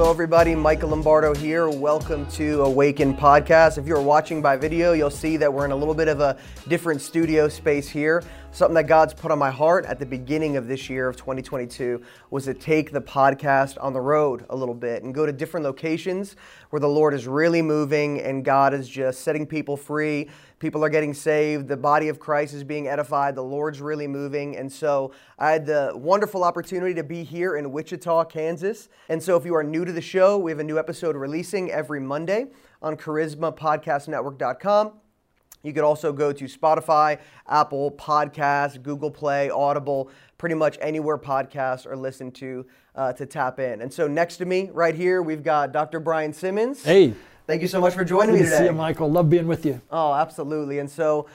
Hello, everybody. Michael Lombardo here. Welcome to Awaken Podcast. If you're watching by video, you'll see that we're in a little bit of a different studio space here. Something that God's put on my heart at the beginning of this year of 2022 was to take the podcast on the road a little bit and go to different locations where the Lord is really moving and God is just setting people free. People are getting saved. The body of Christ is being edified. The Lord's really moving. And so I had the wonderful opportunity to be here in Wichita, Kansas. And so if you are new to the show, we have a new episode releasing every Monday on charismapodcastnetwork.com. You could also go to Spotify, Apple Podcasts, Google Play, Audible, pretty much anywhere podcasts are listened to uh, to tap in. And so next to me, right here, we've got Dr. Brian Simmons. Hey. Thank you so much for joining Good me today. to see you, Michael. Love being with you. Oh, absolutely. And so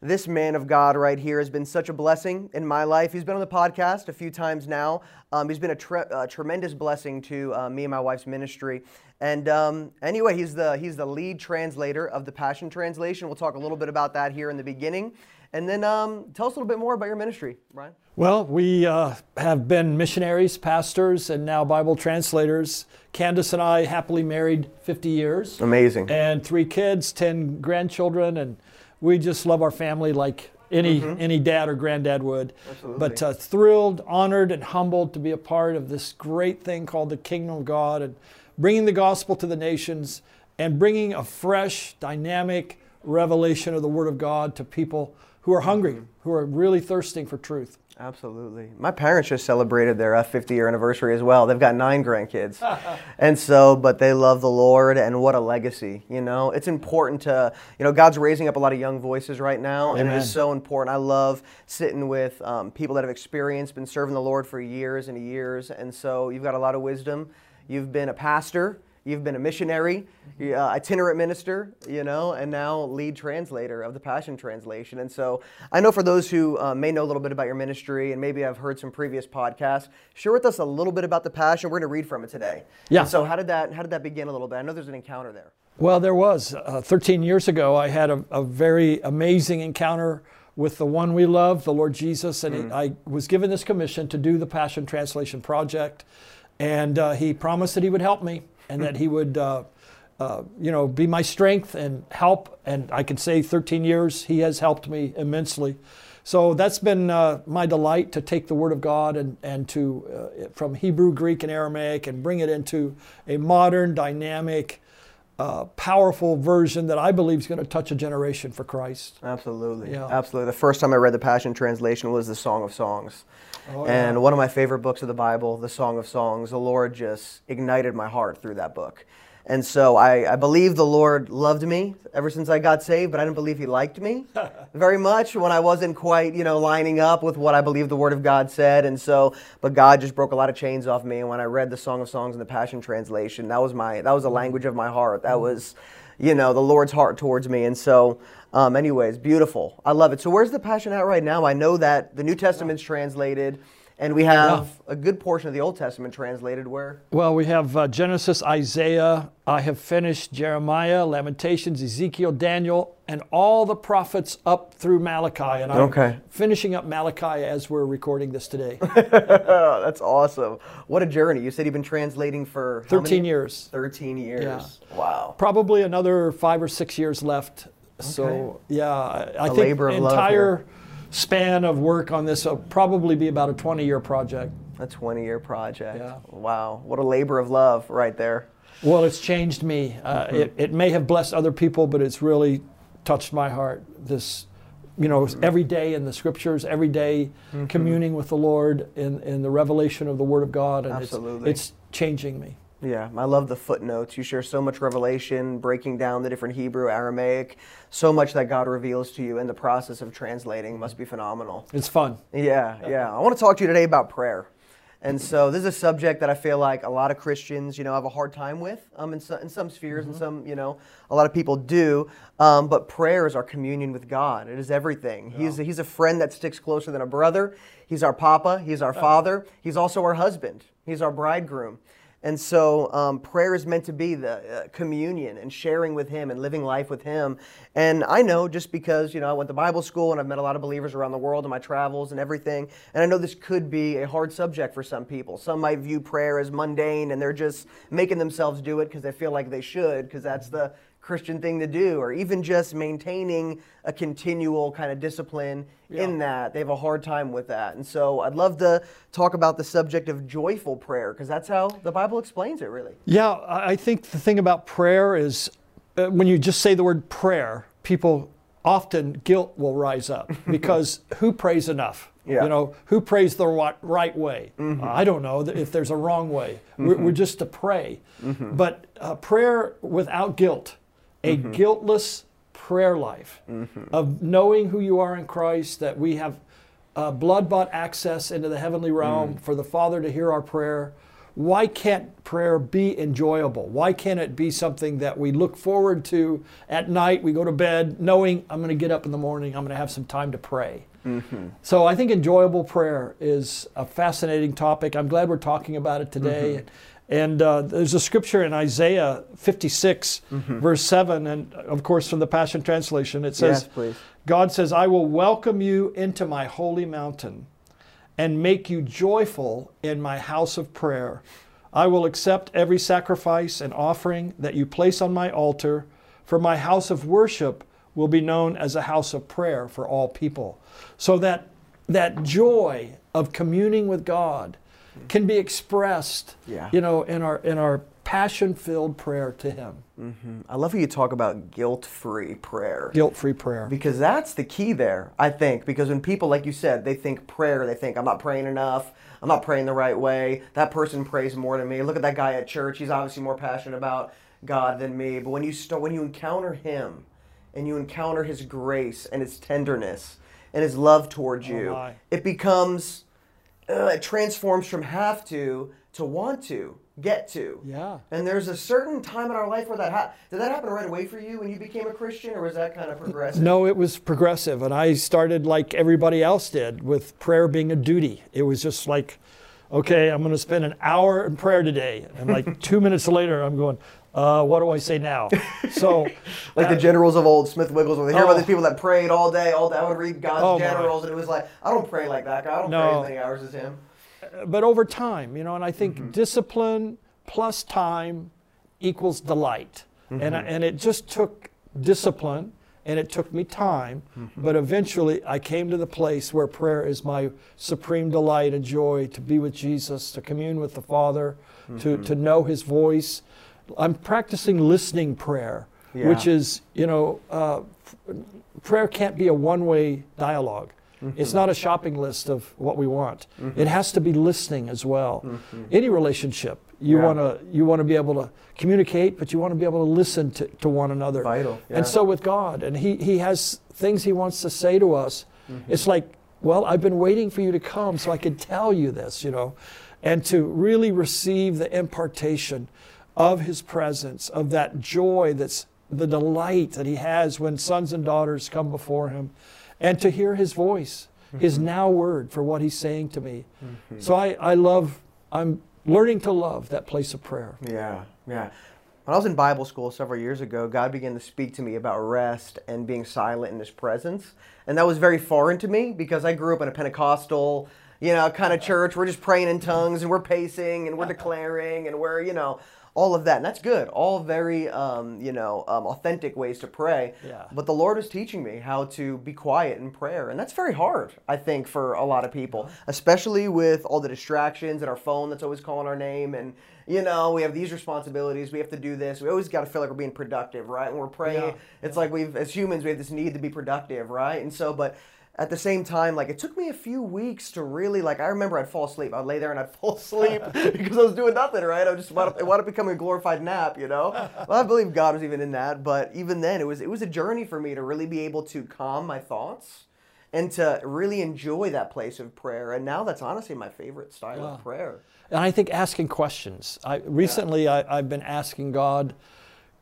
this man of God right here has been such a blessing in my life. He's been on the podcast a few times now. Um, he's been a, tre- a, tremendous blessing to uh, me and my wife's ministry. And um, anyway, he's the he's the lead translator of the Passion Translation. We'll talk a little bit about that here in the beginning, and then um, tell us a little bit more about your ministry, Brian. Well, we uh, have been missionaries, pastors, and now Bible translators. Candace and I happily married 50 years. Amazing. And three kids, 10 grandchildren, and we just love our family like any mm-hmm. any dad or granddad would. Absolutely. But uh, thrilled, honored, and humbled to be a part of this great thing called the Kingdom of God and bringing the gospel to the nations and bringing a fresh, dynamic revelation of the Word of God to people who are hungry, mm-hmm. who are really thirsting for truth. Absolutely. My parents just celebrated their 50 year anniversary as well. They've got nine grandkids. and so, but they love the Lord and what a legacy, you know? It's important to, you know, God's raising up a lot of young voices right now, Amen. and it is so important. I love sitting with um, people that have experienced, been serving the Lord for years and years. And so you've got a lot of wisdom. You've been a pastor, You've been a missionary, uh, itinerant minister, you know, and now lead translator of the Passion Translation. And so I know for those who uh, may know a little bit about your ministry and maybe have heard some previous podcasts, share with us a little bit about the Passion. We're going to read from it today. Yeah. And so how did that how did that begin a little bit? I know there's an encounter there. Well, there was. Uh, 13 years ago, I had a, a, very amazing encounter with the one we love, the Lord Jesus, and mm. I was given this commission to do the Passion Translation project, and uh, he promised that he would help me and that He would, uh, uh, you know, be my strength and help. And I can say 13 years, He has helped me immensely. So that's been uh, my delight to take the Word of God and, and to, uh, from Hebrew, Greek, and Aramaic and bring it into a modern, dynamic, uh, powerful version that I believe is going to touch a generation for Christ. Absolutely. Yeah. Absolutely. The first time I read the Passion Translation was the Song of Songs. Oh, and yeah. one of my favorite books of the Bible, the Song of Songs, the Lord just ignited my heart through that book. And so I, I believe the Lord loved me ever since I got saved, but I didn't believe He liked me very much when I wasn't quite, you know, lining up with what I believe the Word of God said. And so, but God just broke a lot of chains off me. And when I read the Song of Songs in the Passion Translation, that was my, that was the mm. language of my heart. That mm. was, you know, the Lord's heart towards me. And so, um, anyways, beautiful. I love it. So where's the Passion at right now? I know that the New Testament's translated. And we have a good portion of the Old Testament translated where? Well, we have uh, Genesis, Isaiah. I have finished Jeremiah, Lamentations, Ezekiel, Daniel, and all the prophets up through Malachi. And I'm okay. finishing up Malachi as we're recording this today. That's awesome. What a journey. You said you've been translating for 13 years. 13 years. Yeah. Wow. Probably another five or six years left. Okay. So, yeah, I think entire span of work on this will probably be about a 20 year project. A 20 year project. Yeah. Wow. What a labor of love right there. Well, it's changed me. Uh, mm-hmm. it, it may have blessed other people, but it's really touched my heart. This, you know, mm-hmm. every day in the scriptures, every day mm-hmm. communing with the Lord in, in the revelation of the Word of God. And Absolutely. It's, it's changing me. Yeah, I love the footnotes. You share so much revelation, breaking down the different Hebrew, Aramaic, so much that God reveals to you in the process of translating must be phenomenal. It's fun. Yeah, yeah. I want to talk to you today about prayer. And so this is a subject that I feel like a lot of Christians, you know, have a hard time with um, in, some, in some spheres mm-hmm. and some, you know, a lot of people do. Um, but prayer is our communion with God. It is everything. Yeah. He's, a, he's a friend that sticks closer than a brother. He's our papa. He's our father. He's also our husband. He's our bridegroom. And so um, prayer is meant to be the uh, communion and sharing with Him and living life with Him. And I know just because, you know, I went to Bible school and I've met a lot of believers around the world in my travels and everything. And I know this could be a hard subject for some people. Some might view prayer as mundane and they're just making themselves do it because they feel like they should because that's the Christian thing to do, or even just maintaining a continual kind of discipline yeah. in that. They have a hard time with that. And so I'd love to talk about the subject of joyful prayer, because that's how the Bible explains it, really. Yeah, I think the thing about prayer is uh, when you just say the word prayer, people often guilt will rise up because who prays enough? Yeah. You know, who prays the right way? Mm-hmm. Uh, I don't know if there's a wrong way. Mm-hmm. We're, we're, just to pray. Mm-hmm. But uh, prayer without guilt a mm-hmm. guiltless prayer life mm-hmm. of knowing who you are in Christ, that we have uh, blood bought access into the heavenly realm mm. for the Father to hear our prayer. Why can't prayer be enjoyable? Why can't it be something that we look forward to at night? We go to bed knowing I'm going to get up in the morning, I'm going to have some time to pray. Mm-hmm. So I think enjoyable prayer is a fascinating topic. I'm glad we're talking about it today. Mm-hmm. And uh, there's a scripture in Isaiah 56, mm-hmm. verse 7, and of course from the Passion Translation, it says, yes, God says, I will welcome you into my holy mountain and make you joyful in my house of prayer. I will accept every sacrifice and offering that you place on my altar, for my house of worship will be known as a house of prayer for all people. So that, that joy of communing with God can be expressed, yeah. you know, in our in our passion-filled prayer to Him. Mm-hmm. I love how you talk about guilt-free prayer. Guilt-free prayer, because that's the key there. I think because when people, like you said, they think prayer, they think I'm not praying enough. I'm not praying the right way. That person prays more than me. Look at that guy at church. He's obviously more passionate about God than me. But when you start, when you encounter Him, and you encounter His grace and His tenderness and His love towards oh you, my. it becomes uh, it transforms from have to to want to get to. Yeah. And there's a certain time in our life where that happened. Did that happen right away for you when you became a Christian, or was that kind of progressive? No, it was progressive, and I started like everybody else did with prayer being a duty. It was just like, okay, I'm going to spend an hour in prayer today, and like two minutes later, I'm going, uh, what do I say now? So, like uh, the generals of old, Smith Wiggles, when They hear oh, about these people that prayed all day, all day. I would read God's oh generals, my. and it was like, I don't pray like that guy. I don't no. pray as many hours as him. Uh, but over time, you know, and I think mm-hmm. discipline plus time equals delight, mm-hmm. and and it just took discipline and it took me time, mm-hmm. but eventually I came to the place where prayer is my supreme delight and joy to be with Jesus, to commune with the Father, mm-hmm. to, to know His voice, I'm practicing listening prayer, yeah. which is, you know, uh, prayer can't be a one way dialogue. Mm-hmm. It's not a shopping list of what we want. Mm-hmm. It has to be listening as well. Mm-hmm. Any relationship, you yeah. want to you want to be able to communicate, but you want to be able to listen to, to one another. Vital. Yeah. And so with God, and He He has things He wants to say to us. Mm-hmm. It's like, well, I've been waiting for you to come so I could tell you this, you know, and to really receive the impartation of his presence, of that joy that's the delight that he has when sons and daughters come before him, and to hear his voice, mm-hmm. his now word for what he's saying to me. Mm-hmm. So I, I love, I'm learning to love that place of prayer. Yeah, yeah. When I was in Bible school several years ago, God began to speak to me about rest and being silent in His presence. And that was very foreign to me because I grew up in a Pentecostal, you know, kind of church. We're just praying in tongues and we're pacing and we're declaring and we're, you know, all of that. And that's good. All very, um, you know, um, authentic ways to pray. Yeah. But the Lord is teaching me how to be quiet in prayer. And that's very hard, I think, for a lot of people, especially with all the distractions and our phone that's always calling our name. And, you know, we have these responsibilities. We have to do this. We always got to feel like we're being productive, right? When we're praying, yeah. it's yeah. like we've, as humans, we have this need to be productive, right? And so, but, at the same time, like it took me a few weeks to really like. I remember I'd fall asleep. I'd lay there and I'd fall asleep because I was doing nothing, right? I just wound up, it wound up becoming a glorified nap, you know. Well, I believe God was even in that, but even then, it was it was a journey for me to really be able to calm my thoughts and to really enjoy that place of prayer. And now that's honestly my favorite style yeah. of prayer. And I think asking questions. I recently yeah. I, I've been asking God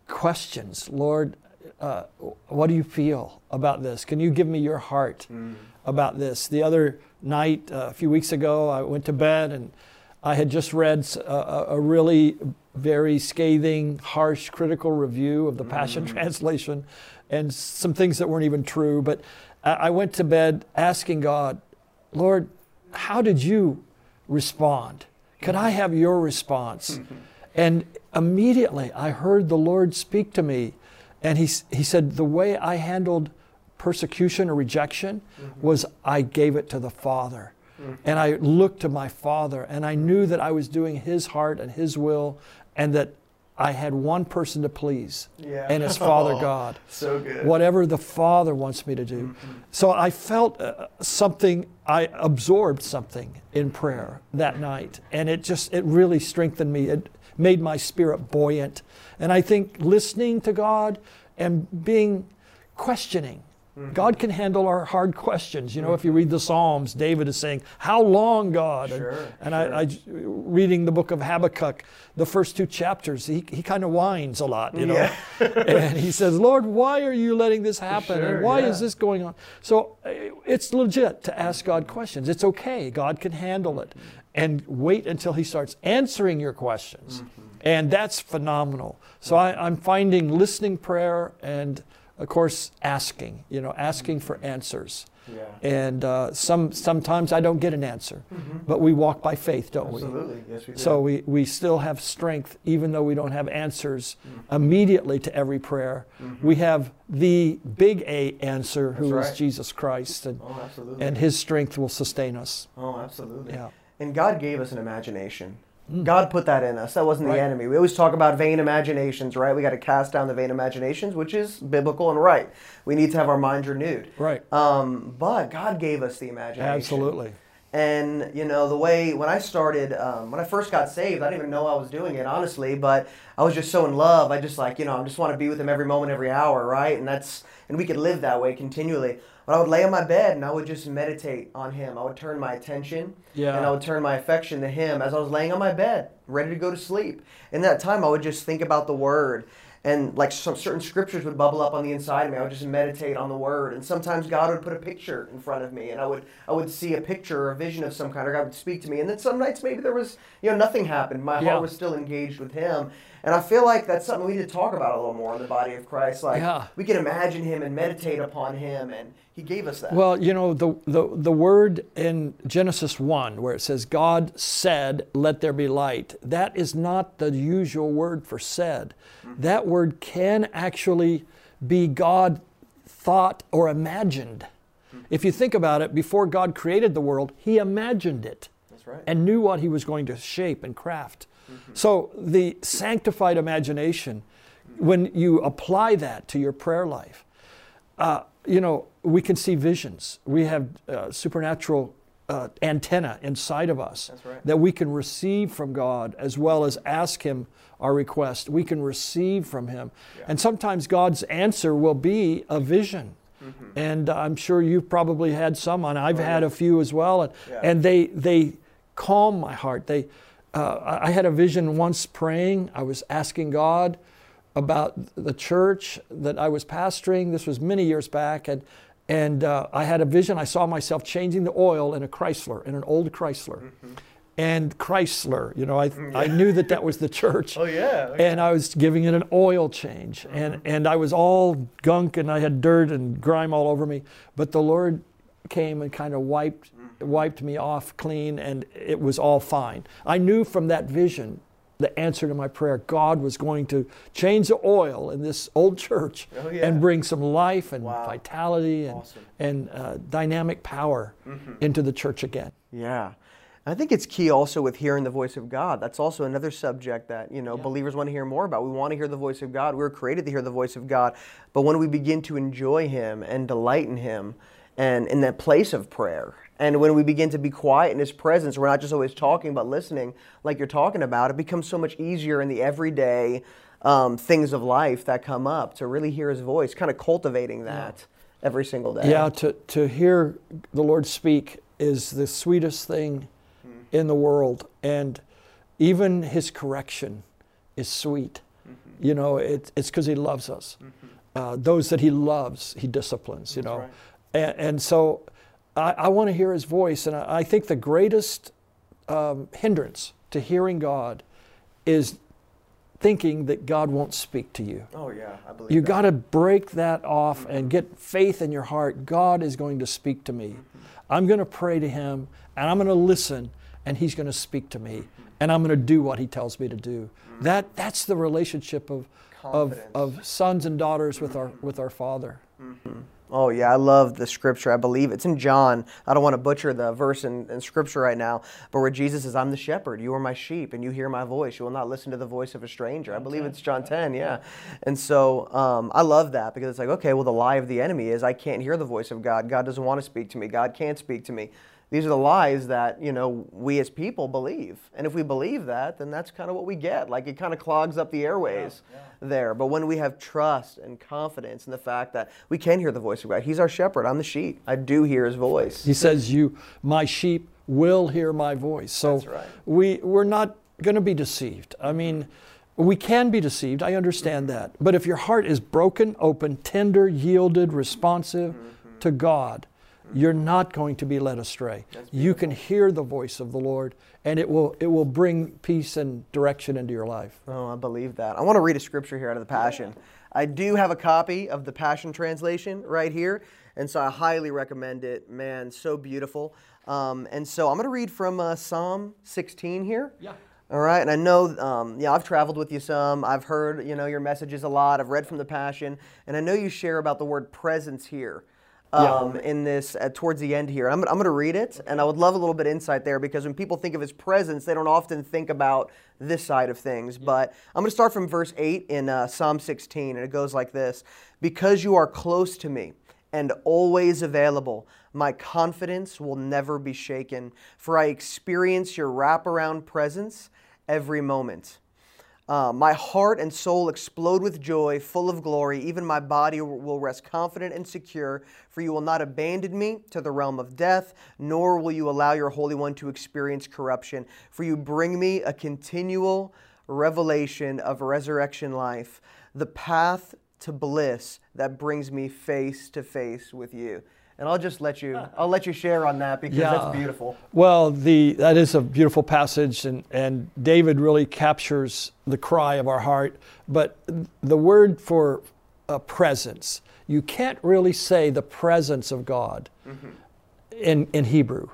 questions. Lord, uh, what do you feel about this? Can you give me your heart mm. about this? The other night, uh, a few weeks ago, I went to bed and I had just read a, a really very scathing, harsh, critical review of the Passion Mm. Translation and some things that weren't even true. But I I went to bed asking God, Lord, how did you respond? Could I have your response? And immediately I heard the Lord speak to me, and He, he said, The way I handled persecution or rejection mm-hmm. was I gave it to the Father. Mm-hmm. And I looked to my Father, and I knew that I was doing His heart and His will, and that I had one person to please, Yeah. and His Father God So good. whatever the Father wants me to do. Mm-hmm. So I felt uh, something, I absorbed something in prayer that night, and it just, it really strengthened me. It made my spirit buoyant. And I think listening to God and being questioning. God can handle our hard questions. You know, if you read the Psalms, David is saying, How long, God? And- Sure, and I, I, reading the book of Habakkuk, the first two chapters, he, he kind of whines a lot, you know. Yeah. and he says, Lord, why are you letting this happen? sure, and why is this going on? So uh, it's legit to ask God questions. It's okay. God can handle it. And wait until he starts answering your questions. Mm-hmm. And that's phenomenal. So I, I'm finding listening prayer and, of course, asking, you know, asking for answers. Yeah. And uh, some, sometimes I don't get an answer, but we walk by faith, don't we? Absolutely. Yes, we do. So we, we still have strength, even though we don't have answers immediately to every prayer. We have the big A answer, who is right. Jesus Christ, and, Oh, absolutely. and His strength will sustain us. oh, absolutely. Yeah. And God gave us an imagination. God put that in us. That wasn't Right. the enemy. We always talk about vain imaginations, right? We got to cast down the vain imaginations, which is biblical and right. We need to have our minds renewed. Right. Um, but God gave us the imagination. Absolutely. And you know the way when I started, um, when I first got saved, I didn't even know I was doing it honestly. But I was just so in love. I just like you know I just want to be with him every moment, every hour, right? And that's and we could live that way continually. But I would lay on my bed and I would just meditate on him. I would turn my attention Yeah. and I would turn my affection to him as I was laying on my bed, ready to go to sleep. In that time, I would just think about the word. And like some certain scriptures would bubble up on the inside of me, I would just meditate on the word. And sometimes God would put a picture in front of me, and I would I would see a picture or a vision of some kind, or God would speak to me. And then some nights maybe there was you know nothing happened. My Yeah. heart was still engaged with Him. And I feel like that's something we need to talk about a little more in the body of Christ. Like Yeah. we can imagine Him and meditate upon Him, and He gave us that. Well, you know, the, the, the word in Genesis 1, where it says, God said, let there be light, that is not the usual word for said. Mm-hmm. That word can actually be God thought or imagined. Mm-hmm. If you think about it, before God created the world, He imagined it that's right. and knew what He was going to shape and craft. So the sanctified imagination, when you apply that to your prayer life, uh, you know, we can see visions. We have uh, supernatural uh, antenna inside of us right. that we can receive from God as well as ask Him our request. We can receive from Him. And sometimes God's answer will be a vision. Mm-hmm. And I'm sure you've probably had some, and I've Oh, had yeah. a few as well. And, Yeah. and they, they calm my heart. They, uh, I had a vision once praying. I was asking God about the church that I was pastoring. This was many years back, and and uh, I had a vision. I saw myself changing the oil in a Chrysler, in an old Chrysler, Mm-hmm. and Chrysler. You know, I I knew that that was the church. Oh yeah. And I was giving it an oil change, and, and I was all gunk, and I had dirt and grime all over me. But the Lord came and kind of wiped wiped me off clean, and it was all fine. I knew from that vision the answer to my prayer. God was going to change the oil in this old church Oh, yeah. and bring some life and Wow. vitality and, Awesome. and uh, dynamic power into the church again. Yeah. I think it's key also with hearing the voice of God. That's also another subject that, you know, believers want to hear more about. We want to hear the voice of God. We were created to hear the voice of God. But when we begin to enjoy him and delight in him and in that place of prayer, and when we begin to be quiet in his presence, we're not just always talking but listening like you're talking about, it becomes so much easier in the everyday um, things of life that come up to really hear his voice, kind of cultivating that every single day. Yeah, to, to hear the Lord speak is the sweetest thing in the world. And even his correction is sweet. You know, it, it's because he loves us. Uh, those that he loves, he disciplines, you know. right. And, and so I, I want to hear his voice. And I, I think the greatest um, hindrance to hearing God is thinking that God won't speak to you. Oh yeah, I believe You got to break that off mm-hmm. and get faith in your heart. God is going to speak to me. Mm-hmm. I'm going to pray to Him and I'm going to listen and He's going to speak to me mm-hmm. and I'm going to do what He tells me to do. That, that's the relationship of, of, of sons and daughters with our, with our Father. Oh yeah, I love the scripture. I believe it's in John. I don't want to butcher the verse in, in scripture right now, but where Jesus says, "I'm the shepherd. You are my sheep, and you hear my voice. You will not listen to the voice of a stranger." I believe it's John 10. Yeah, and so um, I love that because it's like, okay, well, the lie of the enemy is I can't hear the voice of God. God doesn't want to speak to me. God can't speak to me. These are the lies that you know we as people believe, and if we believe that, then that's kind of what we get. Like it kind of clogs up the airways there. But when we have trust and confidence in the fact that we can hear the voice of God, He's our shepherd. I'm the sheep. I do hear His voice. He says, "You, my sheep, will hear my voice." So That's right. we we're not going to be deceived. I mean, we can be deceived. I understand that. But if your heart is broken, open, tender, yielded, responsive Mm-hmm. to God, you're not going to be led astray. You can hear the voice of the Lord, and it will it will bring peace and direction into your life. Oh, I believe that. I want to read a scripture here out of the Passion. I do have a copy of the Passion Translation right here, and so I highly recommend it. Man, so beautiful. Um, and so I'm going to read from uh, Psalm 16 here. Yeah. All right, and I know, um, yeah, I've traveled with you some. I've heard, you know, your messages a lot. I've read from the Passion, and I know you share about the word presence here. Um, In this, uh, towards the end here, I'm, I'm going to read it, and I would love a little bit insight there because when people think of his presence, they don't often think about this side of things. But I'm going to start from verse 8 in uh, Psalm 16, and it goes like this Because you are close to me, and always available. My confidence will never be shaken, for I experience your wraparound presence every moment. Uh, my heart and soul explode with joy, full of glory. Even my body will rest confident and secure, for you will not abandon me to the realm of death, nor will you allow your Holy One to experience corruption. For you bring me a continual revelation of resurrection life, the path to bliss that brings me face to face with you. And I'll just let you, I'll let you share on that because Yeah. that's beautiful. Well, the that is a beautiful passage, and, and David really captures the cry of our heart. But the word for uh, presence, you can't really say the presence of God mm-hmm. in, in Hebrew.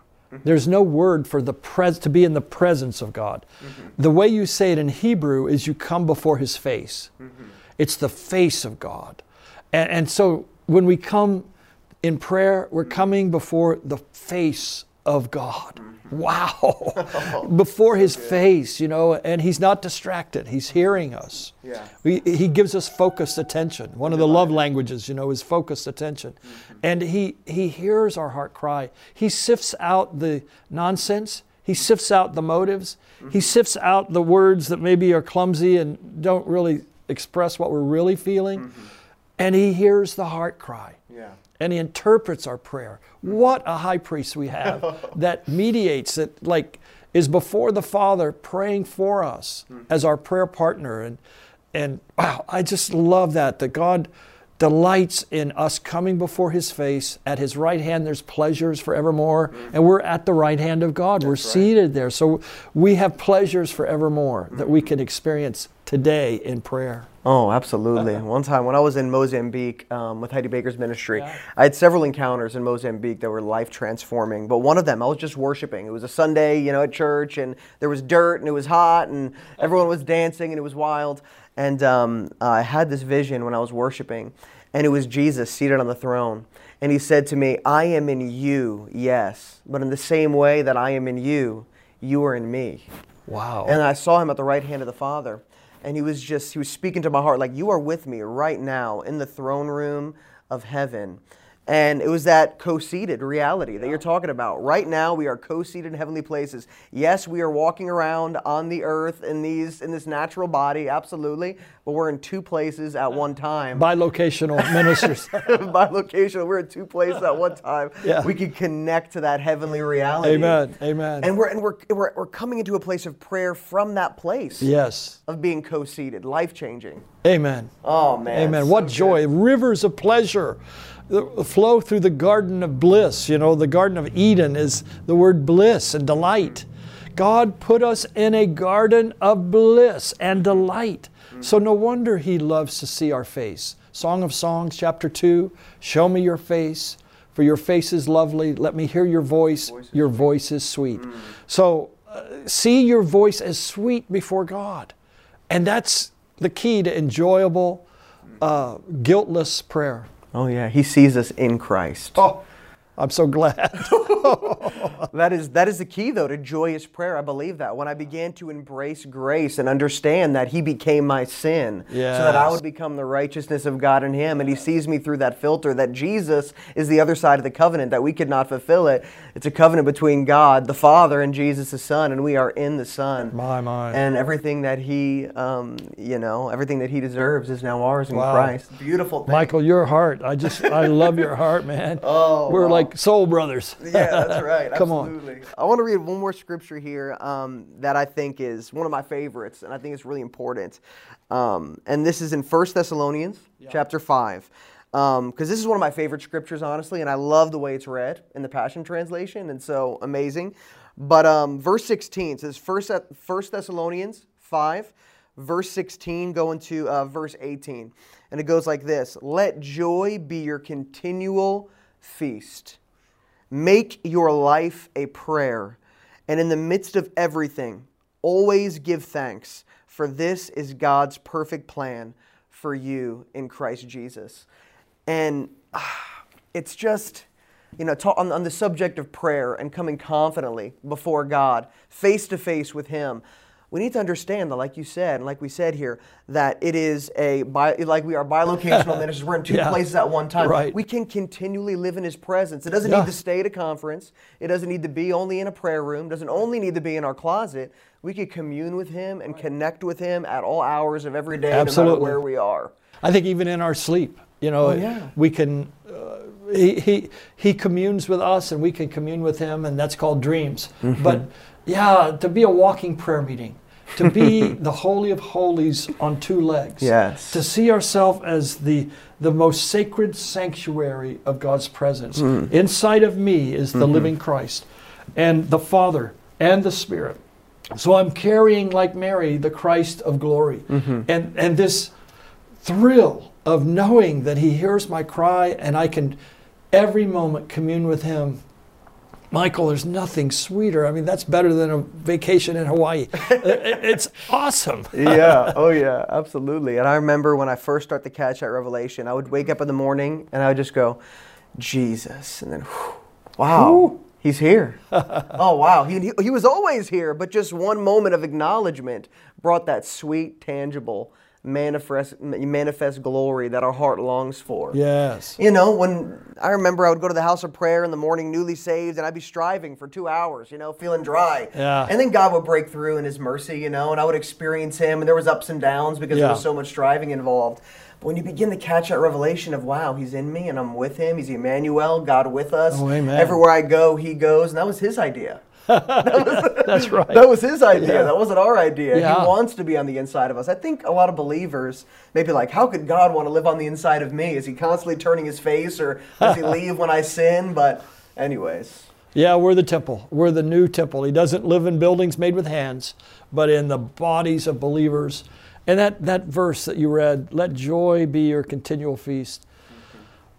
There's no word for the pres to be in the presence of God. Mm-hmm. The way you say it in Hebrew is you come before His face. Mm-hmm. It's the face of God, and, and so when we come in prayer, we're coming before the face of God. Wow. before his face, you know, and he's not distracted. He's hearing us. Yeah. We, he gives us focused attention. One of the love languages, you know, is focused attention. Mm-hmm. And he, he hears our heart cry. He sifts out the nonsense, he sifts out the motives, he mm-hmm. sifts out the words that maybe are clumsy and don't really express what we're really feeling. Mm-hmm. And he hears the heart cry. And he interprets our prayer. What a high priest we have that mediates, that like is before the Father praying for us hmm. as our prayer partner. And and wow, I just love that that God delights in us coming before his face. At his right hand there's pleasures forevermore, and we're at the right hand of God. we're seated there. So we have pleasures forevermore that we can experience today in prayer. Oh, absolutely. One time when I was in Mozambique um, with Heidi Baker's ministry, I had several encounters in Mozambique that were life transforming. But one of them, I was just worshiping. It was a Sunday, you know, at church, and there was dirt, and it was hot, and everyone was dancing, and it was wild. And um, I had this vision when I was worshiping, and it was Jesus seated on the throne. And he said to me, I am in you, yes, but in the same way that I am in you, you are in me. Wow. And I saw him at the right hand of the Father. And he was just, he was speaking to my heart, like, you are with me right now in the throne room of heaven. And it was that co seated reality that you're talking about. Right now, we are co seated in heavenly places. Yes, we are walking around on the earth in, these, in this natural body, absolutely, but we're in two places at one time. Bilocational ministers. By location, we're in two places at one time. Yeah. We can connect to that heavenly reality. Amen. Amen. And we're and we're, we're we're coming into a place of prayer from that place yes. of being co-seated, life changing. Amen. Oh man. Amen. so what good. joy. Rivers of pleasure flow through the garden of bliss. You know, the Garden of Eden is the word bliss and delight. God put us in a garden of bliss and delight. So no wonder He loves to see our face. Song of Songs, chapter 2 Show me your face, for your face is lovely. Let me hear your voice. Voice your sweet. voice is sweet. So uh, see your voice as sweet before God. And that's the key to enjoyable, uh, guiltless prayer. Oh, yeah. He sees us in Christ. Oh, I'm so glad. That is that is the key though to joyous prayer. I believe that when I began to embrace grace and understand that He became my sin, so that I would become the righteousness of God in Him, and He sees me through that filter. That Jesus is the other side of the covenant. That we could not fulfill it. It's a covenant between God the Father and Jesus the Son, and we are in the Son. My, my. And everything that He, um, you know, everything that He deserves is now ours in Wow. Christ. Beautiful thing. Michael, your heart. I just, I love your heart, man. Oh, We're wow. like soul brothers. Yeah, that's right. Come on. I want to read one more scripture here um, that I think is one of my favorites, and I think it's really important. Um, and this is in 1 Thessalonians chapter 5. Because this is one of my favorite scriptures, honestly, and I love the way it's read in the Passion Translation, and so amazing. But um, verse 16 says, 1 Thessalonians 5, verse 16, going to uh, verse 18. And it goes like this Let joy be your continual feast. Make your life a prayer, and in the midst of everything, always give thanks, for this is God's perfect plan for you in Christ Jesus. And ah, it's just, you know, on, on the subject of prayer and coming confidently before God, face to face with Him. We need to understand that, like you said, and like we said here, that it is a bi- like we are bilocational ministers. We're in two Yeah. places at one time. Right. We can continually live in His presence. It doesn't Yeah. need to stay at a conference. It doesn't need to be only in a prayer room. It Doesn't only need to be in our closet. We can commune with Him and connect with Him at all hours of every day, no matter where we are. I think even in our sleep, you know, Oh, yeah. we can. Uh, he, he he communes with us, and we can commune with him, and that's called dreams. Mm-hmm. But yeah, to be a walking prayer meeting, to be the holy of holies on two legs, Yes. to see ourselves as the the most sacred sanctuary of God's presence. Mm. Inside of me is Mm-hmm. the living Christ, and the Father and the Spirit. So I'm carrying, like Mary, the Christ of glory, Mm-hmm. and and this thrill of knowing that He hears my cry and I can every moment commune with Him. Michael, there's nothing sweeter. I mean, that's better than a vacation in Hawaii. It- it- it's awesome. yeah. Oh, yeah. Absolutely. And I remember when I first start the catch that revelation, I would wake up in the morning and I would just go, Jesus, and then, whew, wow, Whew. he's here. oh, wow. He, he, he was always here, but just one moment of acknowledgement brought that sweet, tangible, manifest, manifest glory that our heart longs for. Yes. You know, when I remember I would go to the house of prayer in the morning, newly saved, and I'd be striving for two hours, you know, feeling dry. Yeah. And then God would break through in His mercy, you know, and I would experience Him, and there was ups and downs because there was so much striving involved. But when you begin to catch that revelation of, wow, He's in me and I'm with Him, He's Emmanuel, God with us. Oh, amen. Everywhere I go, He goes, and that was His idea. That's right. That was his idea. Yeah. That wasn't our idea. Yeah. He wants to be on the inside of us. I think a lot of believers may be like, how could God want to live on the inside of me? Is he constantly turning his face or does he leave when I sin? But, anyways. Yeah, we're the temple. We're the new temple. He doesn't live in buildings made with hands, but in the bodies of believers. And that, that verse that you read, let joy be your continual feast.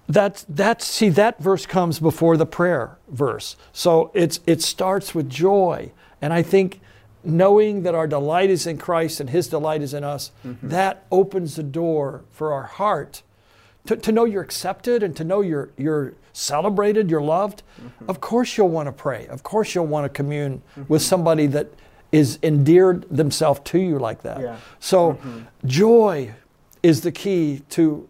That's that's see that verse comes before the prayer verse. So it's it starts with joy. And I think knowing that our delight is in Christ and his delight is in us, mm-hmm. that opens the door for our heart to, to know you're accepted and to know you're, you're celebrated, you're loved, mm-hmm. of course you'll want to pray. Of course you'll want to commune mm-hmm. with somebody that is endeared themselves to you like that. Yeah. So joy is the key to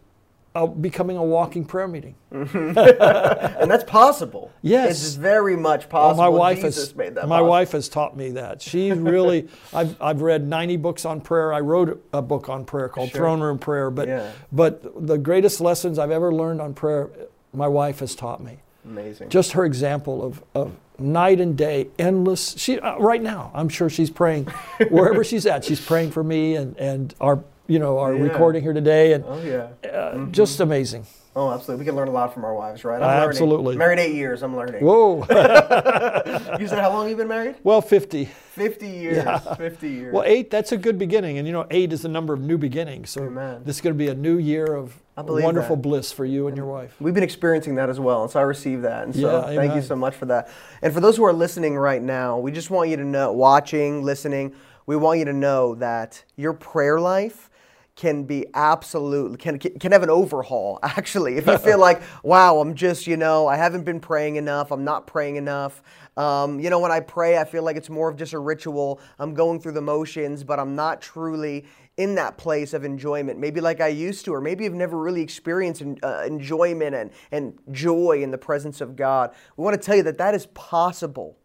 uh, becoming a walking prayer meeting. And that's possible. Yes. It's very much Well, possible. my wife Jesus has made that my possible. wife has taught me that. She really I've I've read 90 books on prayer. I wrote a book on prayer called Sure. Throne Room Prayer, but Yeah. but the greatest lessons I've ever learned on prayer my wife has taught me. Amazing. Just her example of, of night and day, endless. She uh, right now, I'm sure she's praying wherever she's at. She's praying for me and and our you know our Yeah. recording here today, and oh, yeah. uh, just amazing. Oh, absolutely. We can learn a lot from our wives, right? I'm uh, absolutely. Married eight years. I'm learning. Whoa. you said how long you been married? Well, 50. 50 years. Yeah. 50 years. Well, eight, that's a good beginning. And you know, eight is the number of new beginnings. So Amen. this is going to be a new year of wonderful that. bliss for you and your wife. We've been experiencing that as well. And so I receive that. And so yeah, thank you so much for that. And for those who are listening right now, we just want you to know, watching, listening, we want you to know that your prayer life can be absolute can can have an overhaul actually. If you feel like wow i'm just you know i haven't been praying enough i'm not praying enough. Um, you know when i pray i feel like it's more of just a ritual. I'm going through the motions but i'm not truly in that place of enjoyment. Maybe like i used to or maybe you've never really experienced uh, enjoyment and, and joy in the presence of god. We want to tell you that that is possible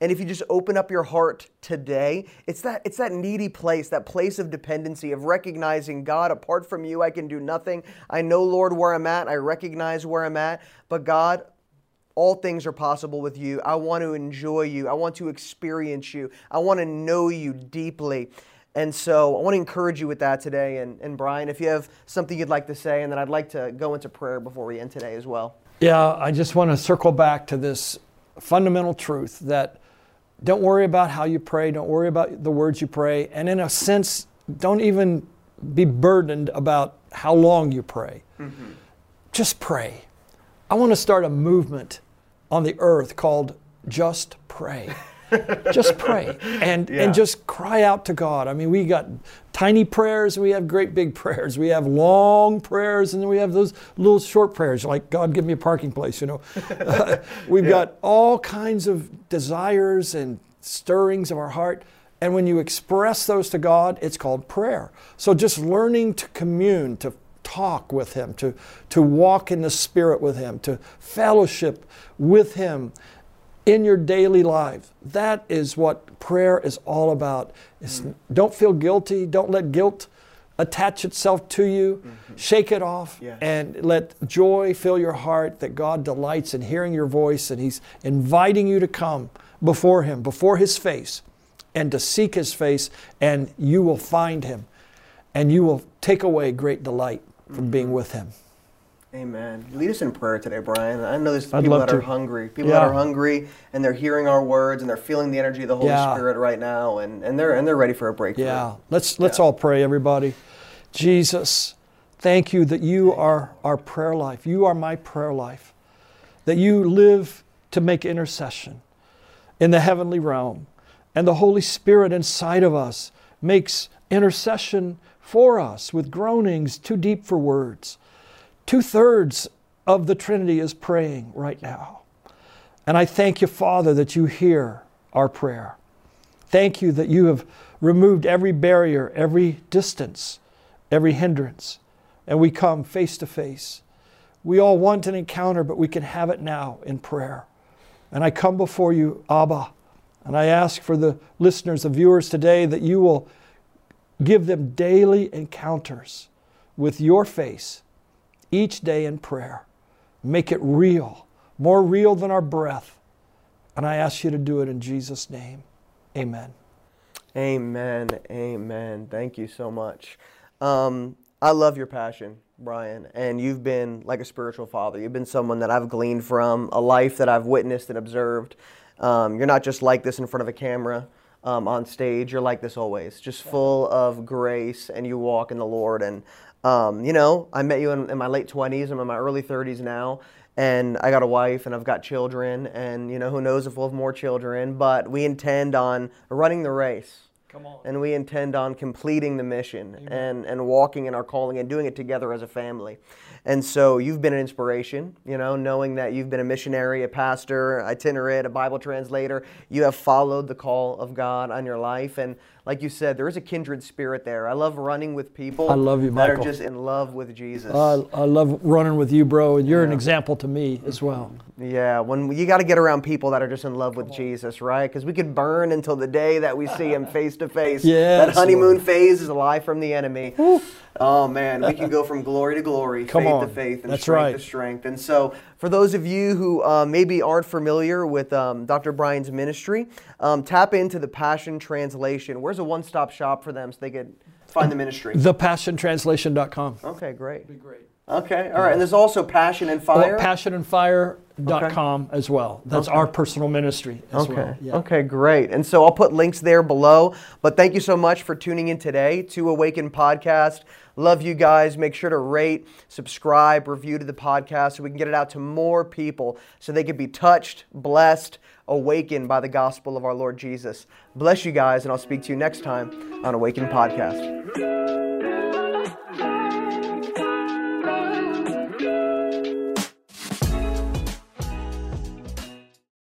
and if you just open up your heart today, it's that it's that needy place, that place of dependency of recognizing God, apart from you I can do nothing. I know Lord where I'm at, I recognize where I'm at, but God, all things are possible with you. I want to enjoy you. I want to experience you. I want to know you deeply. And so I want to encourage you with that today. And, and Brian, if you have something you'd like to say, and then I'd like to go into prayer before we end today as well. Yeah, I just want to circle back to this fundamental truth that don't worry about how you pray. Don't worry about the words you pray. And in a sense, don't even be burdened about how long you pray. Mm-hmm. Just pray. I want to start a movement on the earth called Just Pray. just pray and yeah. and just cry out to God. I mean, we got tiny prayers, we have great big prayers, we have long prayers, and then we have those little short prayers like God give me a parking place. You know, uh, we've yeah. got all kinds of desires and stirrings of our heart. And when you express those to God, it's called prayer. So just learning to commune, to talk with Him, to, to walk in the Spirit with Him, to fellowship with Him in your daily life. That is what prayer is all about. Mm-hmm. Don't feel guilty. Don't let guilt attach itself to you. Mm-hmm. Shake it off yes. and let joy fill your heart that God delights in hearing your voice and He's inviting you to come before Him, before His face, and to seek His face, and you will find Him and you will take away great delight from mm-hmm. being with Him. Amen. Lead us in prayer today, Brian. I know there's people that to. are hungry. People yeah. that are hungry and they're hearing our words and they're feeling the energy of the Holy yeah. Spirit right now and, and they're and they're ready for a breakthrough. Yeah. Let's let's yeah. all pray, everybody. Jesus, thank you that you are our prayer life. You are my prayer life. That you live to make intercession in the heavenly realm. And the Holy Spirit inside of us makes intercession for us with groanings too deep for words. Two thirds of the Trinity is praying right now. And I thank you, Father, that you hear our prayer. Thank you that you have removed every barrier, every distance, every hindrance, and we come face to face. We all want an encounter, but we can have it now in prayer. And I come before you, Abba, and I ask for the listeners, the viewers today, that you will give them daily encounters with your face each day in prayer. Make it real, more real than our breath. And I ask you to do it in Jesus' name. Amen. Amen. Amen. Thank you so much. Um, I love your passion, Brian, and you've been like a spiritual father. You've been someone that I've gleaned from, a life that I've witnessed and observed. Um, you're not just like this in front of a camera um, on stage, you're like this always, just full of grace, and you walk in the Lord. And um, you know, I met you in, in my late 20s. I'm in my early 30s now. And I got a wife and I've got children. And, you know, who knows if we'll have more children. But we intend on running the race. Come on. And we intend on completing the mission and, and walking in our calling and doing it together as a family. And so you've been an inspiration, you know, knowing that you've been a missionary, a pastor, itinerant, a Bible translator. You have followed the call of God on your life. And like you said, there is a kindred spirit there. I love running with people I love you, that are just in love with Jesus. Uh, I love running with you, bro. And you're yeah. an example to me as well. Yeah, when you got to get around people that are just in love with Jesus, right? Because we could burn until the day that we see Him face to face. Yeah, that honeymoon Lord. phase is a lie from the enemy. Oh man, we can go from glory to glory, Come faith on. to faith, and That's strength right. to strength. And so, for those of you who uh, maybe aren't familiar with um, Dr. Brian's ministry, um, tap into the Passion Translation. Where's a one-stop shop for them so they could find the ministry? ThePassionTranslation.com. Okay, great. Be great. Okay, all right. And there's also Passion and Fire. Well, passionandfire.com as well. That's our personal ministry as Okay. well. Yeah. Okay, great. And so I'll put links there below. But thank you so much for tuning in today to Awaken Podcast. Love you guys. Make sure to rate, subscribe, review to the podcast so we can get it out to more people so they can be touched, blessed, awakened by the gospel of our Lord Jesus. Bless you guys, and I'll speak to you next time on Awaken Podcast.